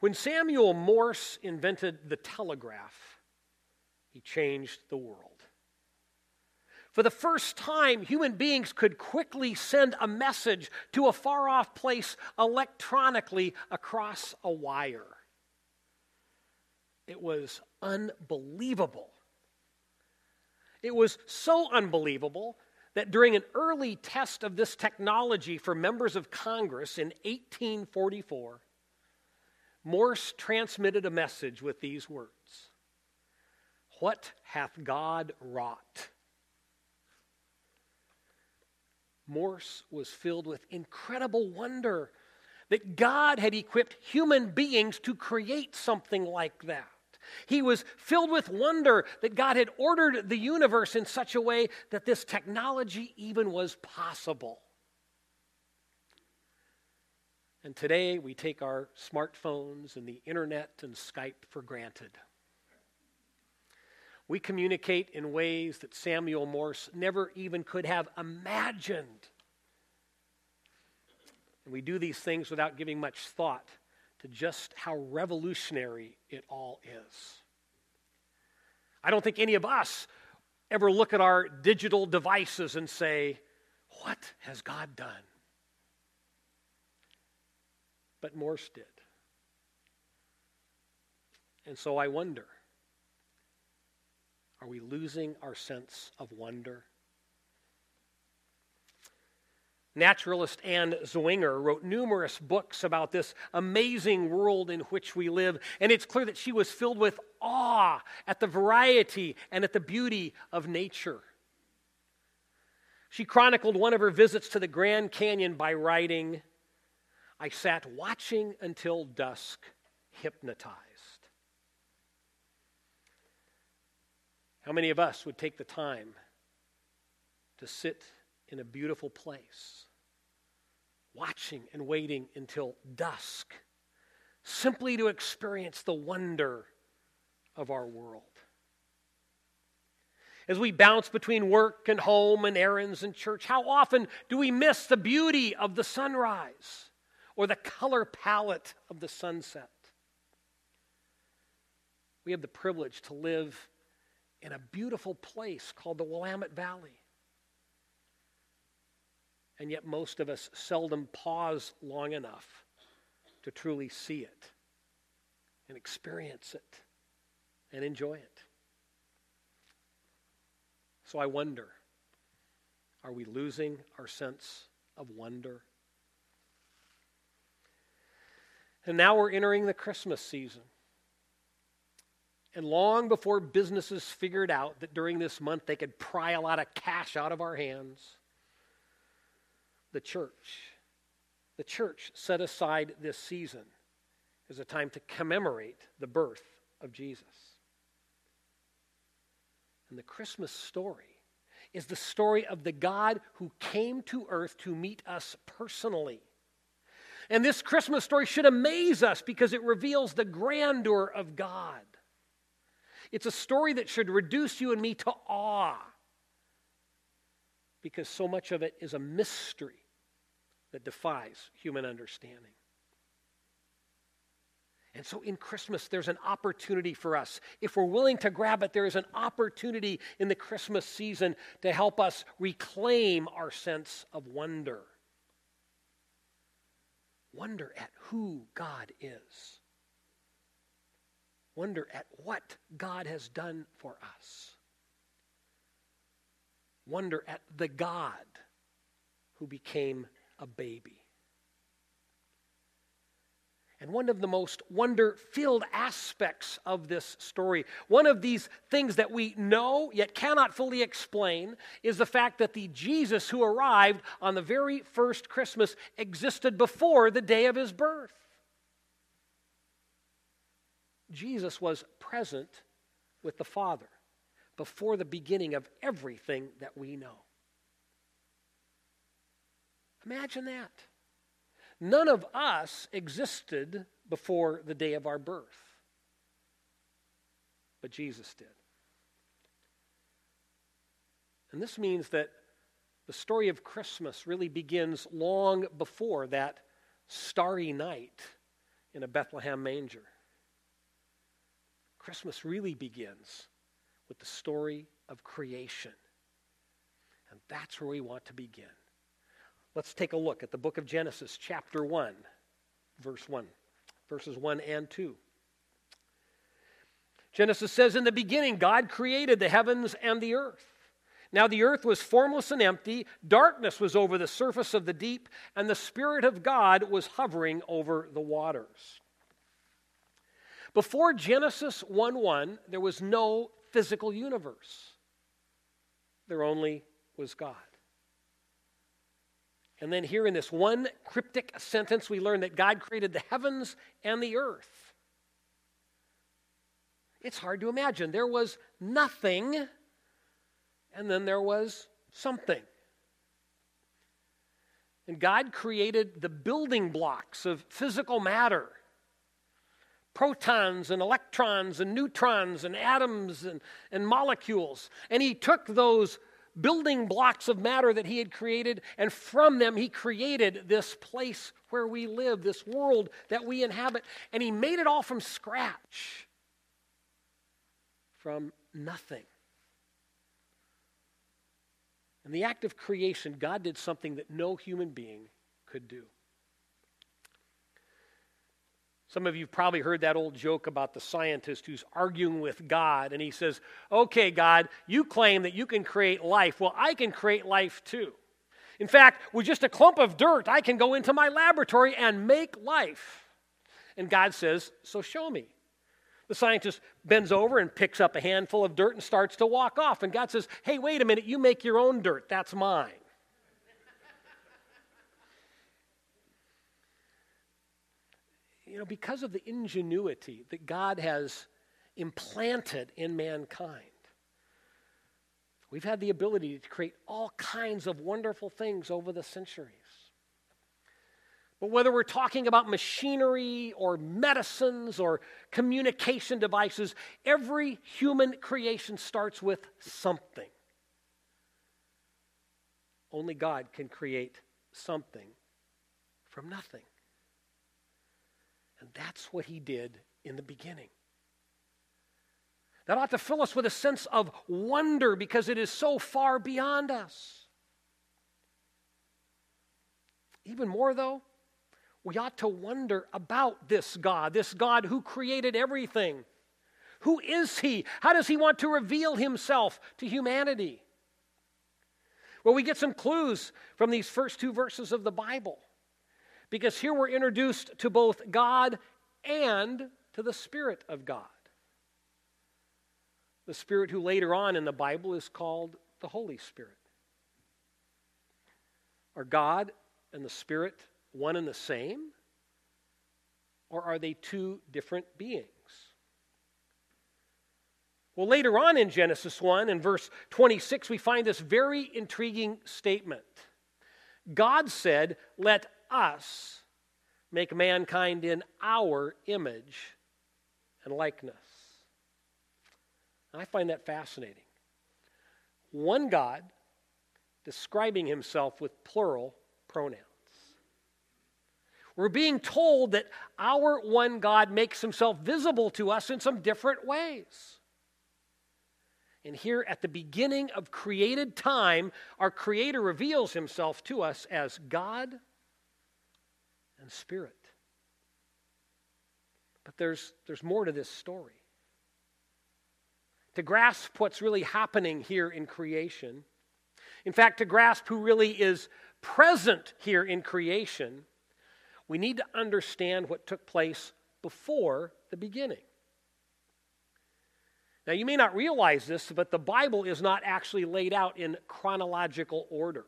When Samuel Morse invented the telegraph, he changed the world. For the first time, human beings could quickly send a message to a far off place electronically across a wire. It was unbelievable. It was so unbelievable that during an early test of this technology for members of Congress in 1844, Morse transmitted a message with these words What hath God wrought? Morse was filled with incredible wonder that God had equipped human beings to create something like that. He was filled with wonder that God had ordered the universe in such a way that this technology even was possible. And today we take our smartphones and the internet and Skype for granted. We communicate in ways that Samuel Morse never even could have imagined. And we do these things without giving much thought to just how revolutionary it all is. I don't think any of us ever look at our digital devices and say, What has God done? But Morse did. And so I wonder are we losing our sense of wonder? Naturalist Ann Zwinger wrote numerous books about this amazing world in which we live, and it's clear that she was filled with awe at the variety and at the beauty of nature. She chronicled one of her visits to the Grand Canyon by writing, I sat watching until dusk, hypnotized. How many of us would take the time to sit in a beautiful place, watching and waiting until dusk, simply to experience the wonder of our world. As we bounce between work and home and errands and church, how often do we miss the beauty of the sunrise or the color palette of the sunset? We have the privilege to live in a beautiful place called the Willamette Valley. And yet, most of us seldom pause long enough to truly see it and experience it and enjoy it. So I wonder are we losing our sense of wonder? And now we're entering the Christmas season. And long before businesses figured out that during this month they could pry a lot of cash out of our hands, the church, the church set aside this season as a time to commemorate the birth of Jesus. And the Christmas story is the story of the God who came to earth to meet us personally. And this Christmas story should amaze us because it reveals the grandeur of God. It's a story that should reduce you and me to awe because so much of it is a mystery that defies human understanding. And so in Christmas, there's an opportunity for us. If we're willing to grab it, there is an opportunity in the Christmas season to help us reclaim our sense of wonder. Wonder at who God is. Wonder at what God has done for us. Wonder at the God who became a baby. And one of the most wonder filled aspects of this story, one of these things that we know yet cannot fully explain, is the fact that the Jesus who arrived on the very first Christmas existed before the day of his birth. Jesus was present with the Father before the beginning of everything that we know. Imagine that. None of us existed before the day of our birth, but Jesus did. And this means that the story of Christmas really begins long before that starry night in a Bethlehem manger. Christmas really begins with the story of creation. And that's where we want to begin. Let's take a look at the book of Genesis, chapter 1, verse 1, verses 1 and 2. Genesis says, In the beginning, God created the heavens and the earth. Now the earth was formless and empty, darkness was over the surface of the deep, and the Spirit of God was hovering over the waters. Before Genesis 1 1, there was no physical universe, there only was God. And then, here in this one cryptic sentence, we learn that God created the heavens and the earth. It's hard to imagine. There was nothing, and then there was something. And God created the building blocks of physical matter protons and electrons and neutrons and atoms and, and molecules. And He took those building blocks of matter that he had created, and from them he created this place where we live, this world that we inhabit, and he made it all from scratch, from nothing. In the act of creation, God did something that no human being could do. Some of you probably heard that old joke about the scientist who's arguing with God, and he says, Okay, God, you claim that you can create life. Well, I can create life too. In fact, with just a clump of dirt, I can go into my laboratory and make life. And God says, So show me. The scientist bends over and picks up a handful of dirt and starts to walk off. And God says, Hey, wait a minute, you make your own dirt. That's mine. You know, because of the ingenuity that God has implanted in mankind, we've had the ability to create all kinds of wonderful things over the centuries. But whether we're talking about machinery or medicines or communication devices, every human creation starts with something. Only God can create something from nothing. And that's what he did in the beginning. That ought to fill us with a sense of wonder because it is so far beyond us. Even more, though, we ought to wonder about this God, this God who created everything. Who is He? How does He want to reveal Himself to humanity? Well, we get some clues from these first two verses of the Bible. Because here we're introduced to both God and to the Spirit of God. The Spirit who later on in the Bible is called the Holy Spirit. Are God and the Spirit one and the same? Or are they two different beings? Well, later on in Genesis 1, in verse 26, we find this very intriguing statement. God said, Let us make mankind in our image and likeness. I find that fascinating. One God describing himself with plural pronouns. We're being told that our one God makes himself visible to us in some different ways. And here at the beginning of created time, our Creator reveals himself to us as God and spirit. But there's, there's more to this story. To grasp what's really happening here in creation, in fact, to grasp who really is present here in creation, we need to understand what took place before the beginning. Now, you may not realize this, but the Bible is not actually laid out in chronological order.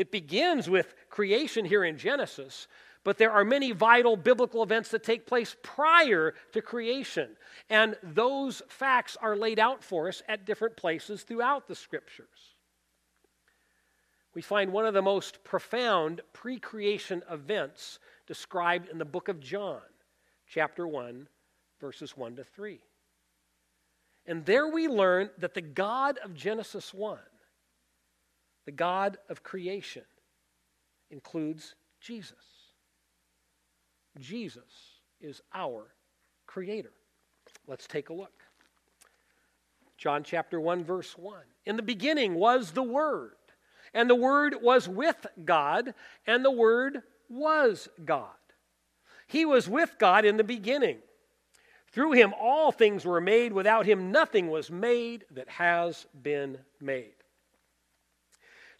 It begins with creation here in Genesis, but there are many vital biblical events that take place prior to creation. And those facts are laid out for us at different places throughout the scriptures. We find one of the most profound pre creation events described in the book of John, chapter 1, verses 1 to 3. And there we learn that the God of Genesis 1 the God of creation, includes Jesus. Jesus is our creator. Let's take a look. John chapter 1, verse 1. In the beginning was the Word, and the Word was with God, and the Word was God. He was with God in the beginning. Through him all things were made. Without him nothing was made that has been made.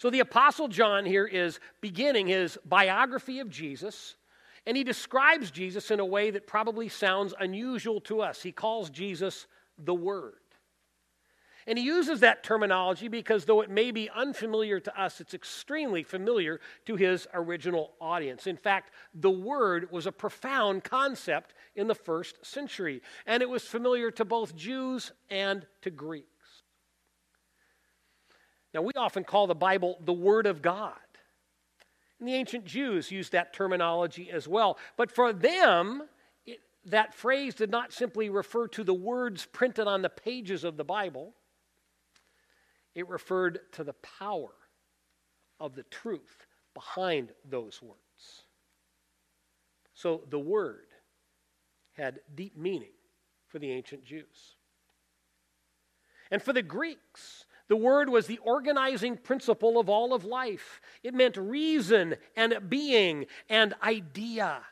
So the Apostle John here is beginning his biography of Jesus, and he describes Jesus in a way that probably sounds unusual to us. He calls Jesus the Word. And he uses that terminology because though it may be unfamiliar to us, it's extremely familiar to his original audience. In fact, the word was a profound concept in the first century, and it was familiar to both Jews and to Greeks. Now, we often call the Bible the Word of God. And the ancient Jews used that terminology as well. But for them, it, that phrase did not simply refer to the words printed on the pages of the Bible it referred to the power of the truth behind those words. So the word had deep meaning for the ancient Jews. And for the Greeks, the word was the organizing principle of all of life. It meant reason and being and idea.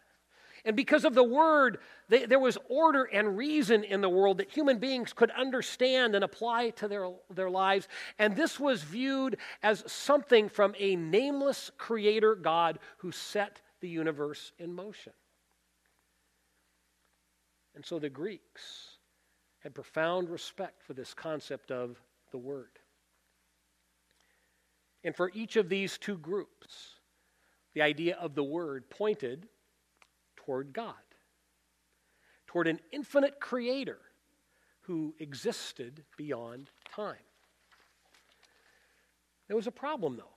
And because of the word, they, there was order and reason in the world that human beings could understand and apply to their, their lives. And this was viewed as something from a nameless creator God who set the universe in motion. And so the Greeks had profound respect for this concept of the Word. And for each of these two groups, the idea of the Word pointed toward God toward an infinite creator who existed beyond time. There was a problem, though.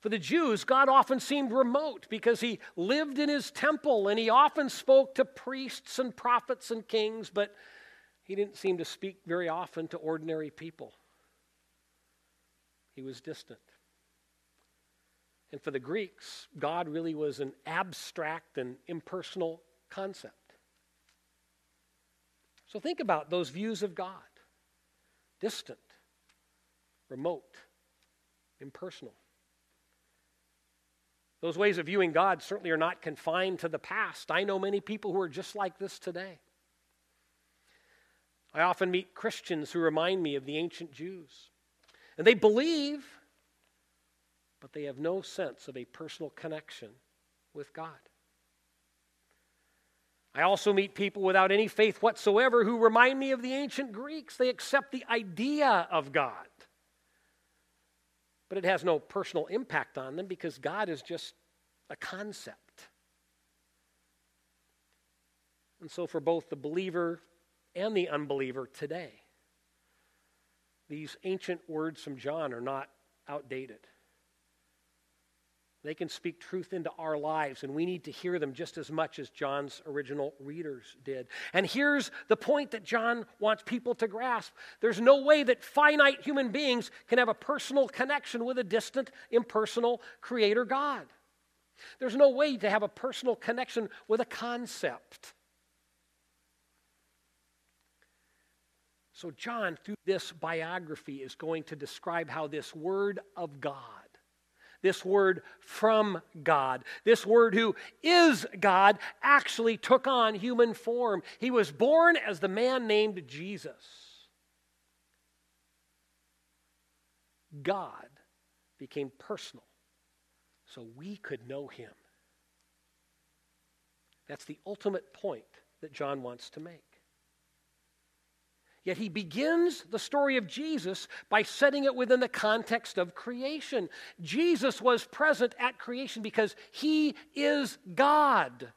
For the Jews, God often seemed remote because he lived in his temple and he often spoke to priests and prophets and kings, but he didn't seem to speak very often to ordinary people. He was distant. And for the Greeks, God really was an abstract and impersonal concept. So think about those views of God distant, remote, impersonal. Those ways of viewing God certainly are not confined to the past. I know many people who are just like this today. I often meet Christians who remind me of the ancient Jews. And they believe, but they have no sense of a personal connection with God. I also meet people without any faith whatsoever who remind me of the ancient Greeks. They accept the idea of God, but it has no personal impact on them because God is just a concept. And so, for both the believer and the unbeliever today, these ancient words from John are not outdated. They can speak truth into our lives, and we need to hear them just as much as John's original readers did. And here's the point that John wants people to grasp there's no way that finite human beings can have a personal connection with a distant, impersonal creator God. There's no way to have a personal connection with a concept. So, John, through this biography, is going to describe how this Word of God this word from God. This word who is God actually took on human form. He was born as the man named Jesus. God became personal so we could know him. That's the ultimate point that John wants to make. Yet he begins the story of Jesus by setting it within the context of creation. Jesus was present at creation because he is God.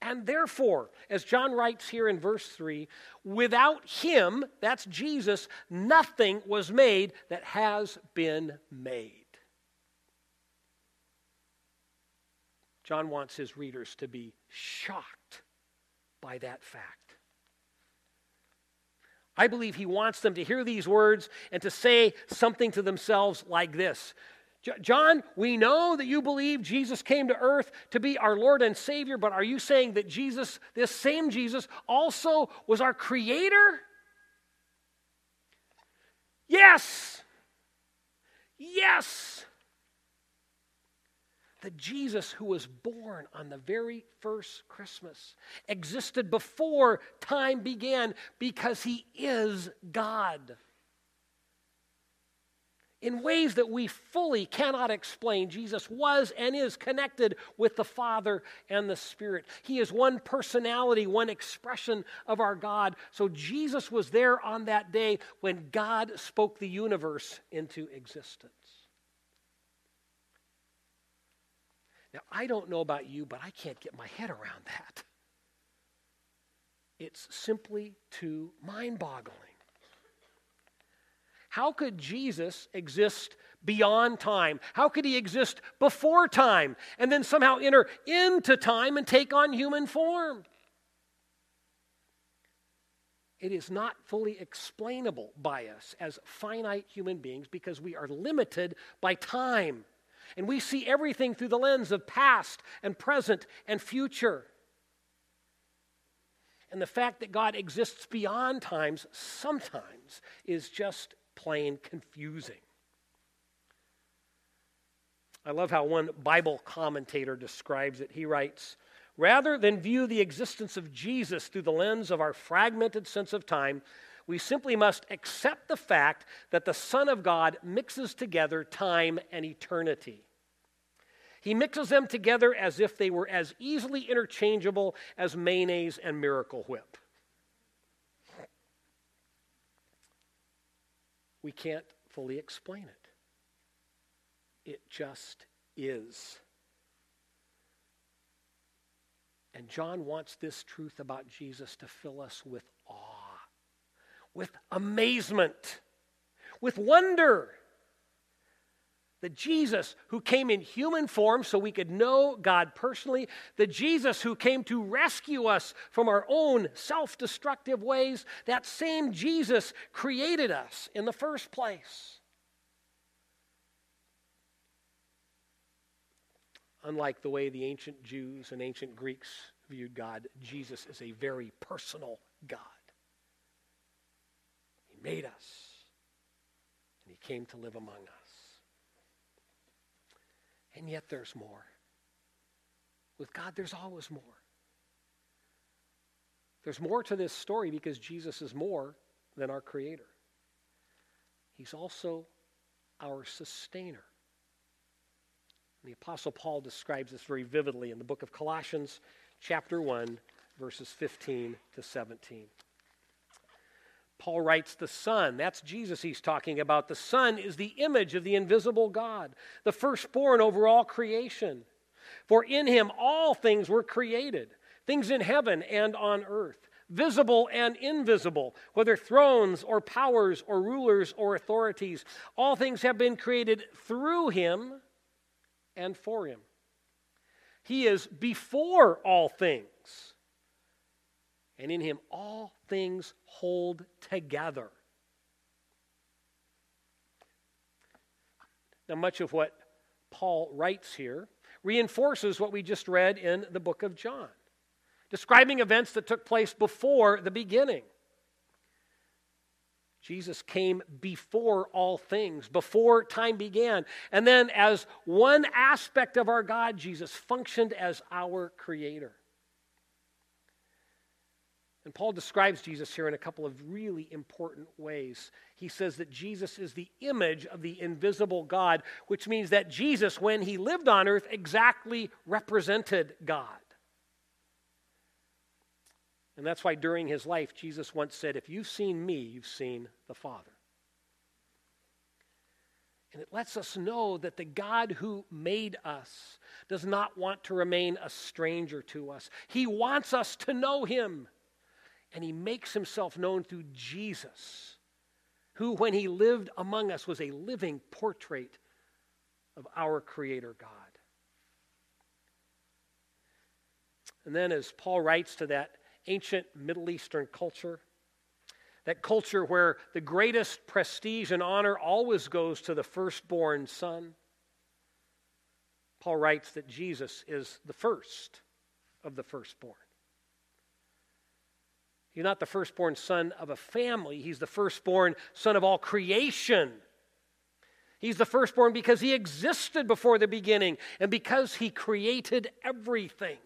And therefore, as John writes here in verse 3, without him, that's Jesus, nothing was made that has been made. John wants his readers to be shocked by that fact. I believe he wants them to hear these words and to say something to themselves like this John, we know that you believe Jesus came to earth to be our Lord and Savior, but are you saying that Jesus, this same Jesus, also was our Creator? Yes. Yes. The Jesus who was born on the very first Christmas existed before time began because he is God in ways that we fully cannot explain, Jesus was and is connected with the Father and the Spirit. He is one personality, one expression of our God. So Jesus was there on that day when God spoke the universe into existence. Now, I don't know about you, but I can't get my head around that. It's simply too mind boggling. How could Jesus exist beyond time? How could he exist before time and then somehow enter into time and take on human form? It is not fully explainable by us as finite human beings because we are limited by time. And we see everything through the lens of past and present and future. And the fact that God exists beyond times sometimes is just plain confusing. I love how one Bible commentator describes it. He writes Rather than view the existence of Jesus through the lens of our fragmented sense of time, we simply must accept the fact that the Son of God mixes together time and eternity. He mixes them together as if they were as easily interchangeable as mayonnaise and Miracle Whip. We can't fully explain it. It just is. And John wants this truth about Jesus to fill us with awe, with amazement, with wonder that Jesus who came in human form so we could know God personally, the Jesus who came to rescue us from our own self destructive ways, that same Jesus created us in the first place. Unlike the way the ancient Jews and ancient Greeks viewed God, Jesus is a very personal God. Made us, and He came to live among us. And yet there's more. With God, there's always more. There's more to this story because Jesus is more than our Creator. He's also our sustainer. The Apostle Paul describes this very vividly in the book of Colossians, chapter 1, verses 15 to 17. Paul writes, The Son, that's Jesus he's talking about. The Son is the image of the invisible God, the firstborn over all creation. For in him all things were created, things in heaven and on earth, visible and invisible, whether thrones or powers or rulers or authorities. All things have been created through him and for him. He is before all things and in him all things hold together. Now, much of what Paul writes here reinforces what we just read in the book of John, describing events that took place before the beginning. Jesus came before all things, before time began. And then, as one aspect of our God, Jesus functioned as our creator. And Paul describes Jesus here in a couple of really important ways. He says that Jesus is the image of the invisible God, which means that Jesus, when he lived on earth, exactly represented God. And that's why during his life, Jesus once said, If you've seen me, you've seen the Father. And it lets us know that the God who made us does not want to remain a stranger to us. He wants us to know him. And he makes himself known through Jesus, who, when he lived among us, was a living portrait of our Creator God. And then, as Paul writes to that ancient Middle Eastern culture, that culture where the greatest prestige and honor always goes to the firstborn son, Paul writes that Jesus is the first of the firstborn. He's not the firstborn son of a family, he's the firstborn son of all creation. He's the firstborn because he existed before the beginning and because he created everything.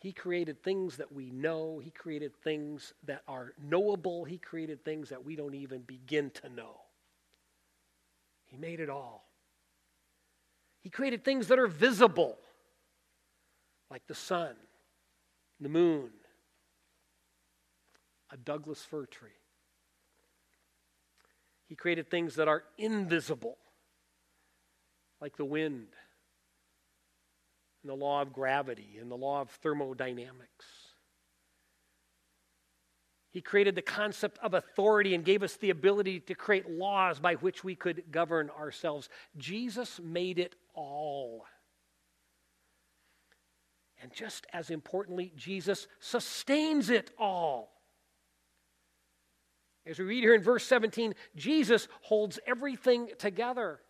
He created things that we know. He created things that are knowable. He created things that we don't even begin to know. He made it all. He created things that are visible, like the sun, the moon, a Douglas fir tree. He created things that are invisible, like the wind, and the law of gravity, and the law of thermodynamics. He created the concept of authority and gave us the ability to create laws by which we could govern ourselves. Jesus made it all. And just as importantly, Jesus sustains it all. As we read here in verse 17, Jesus holds everything together.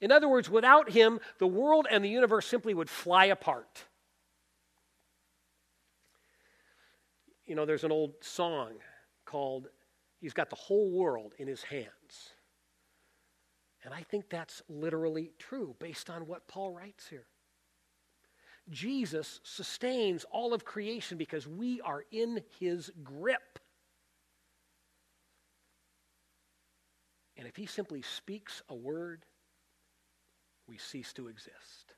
In other words, without him, the world and the universe simply would fly apart. You know, there's an old song called He's Got the Whole World in His Hands. And I think that's literally true based on what Paul writes here. Jesus sustains all of creation because we are in his grip. And if he simply speaks a word, we cease to exist.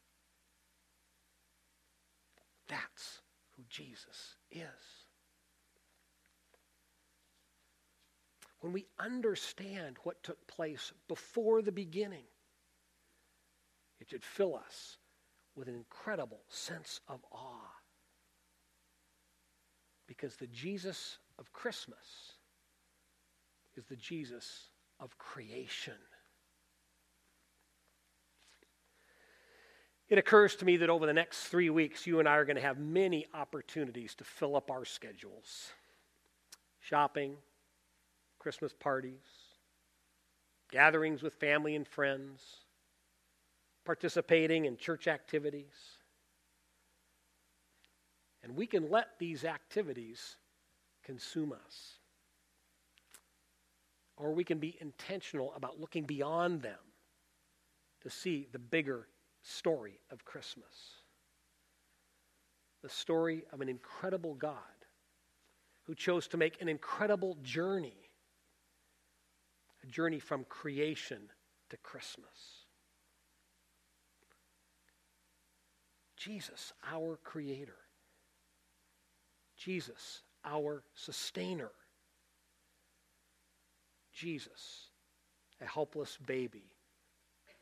That's who Jesus is. When we understand what took place before the beginning, it should fill us with an incredible sense of awe. Because the Jesus of Christmas is the Jesus of creation. It occurs to me that over the next three weeks, you and I are going to have many opportunities to fill up our schedules shopping, Christmas parties, gatherings with family and friends, participating in church activities. And we can let these activities consume us. Or we can be intentional about looking beyond them to see the bigger story of Christmas. The story of an incredible God who chose to make an incredible journey a journey from creation to Christmas. Jesus, our Creator. Jesus, our Sustainer. Jesus, a helpless baby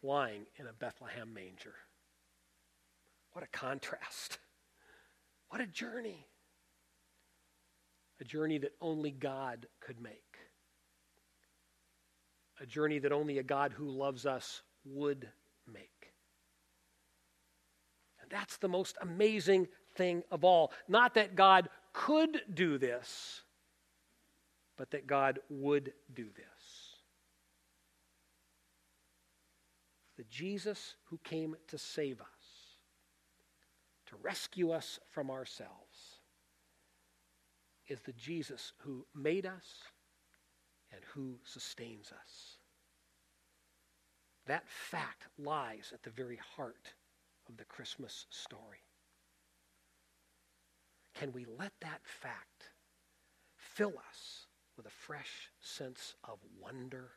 lying in a Bethlehem manger. What a contrast. What a journey. A journey that only God could make. A journey that only a God who loves us would that's the most amazing thing of all. Not that God could do this, but that God would do this. the Jesus who came to save us, to rescue us from ourselves, is the Jesus who made us and who sustains us. That fact lies at the very heart of the Christmas story. Can we let that fact fill us with a fresh sense of wonder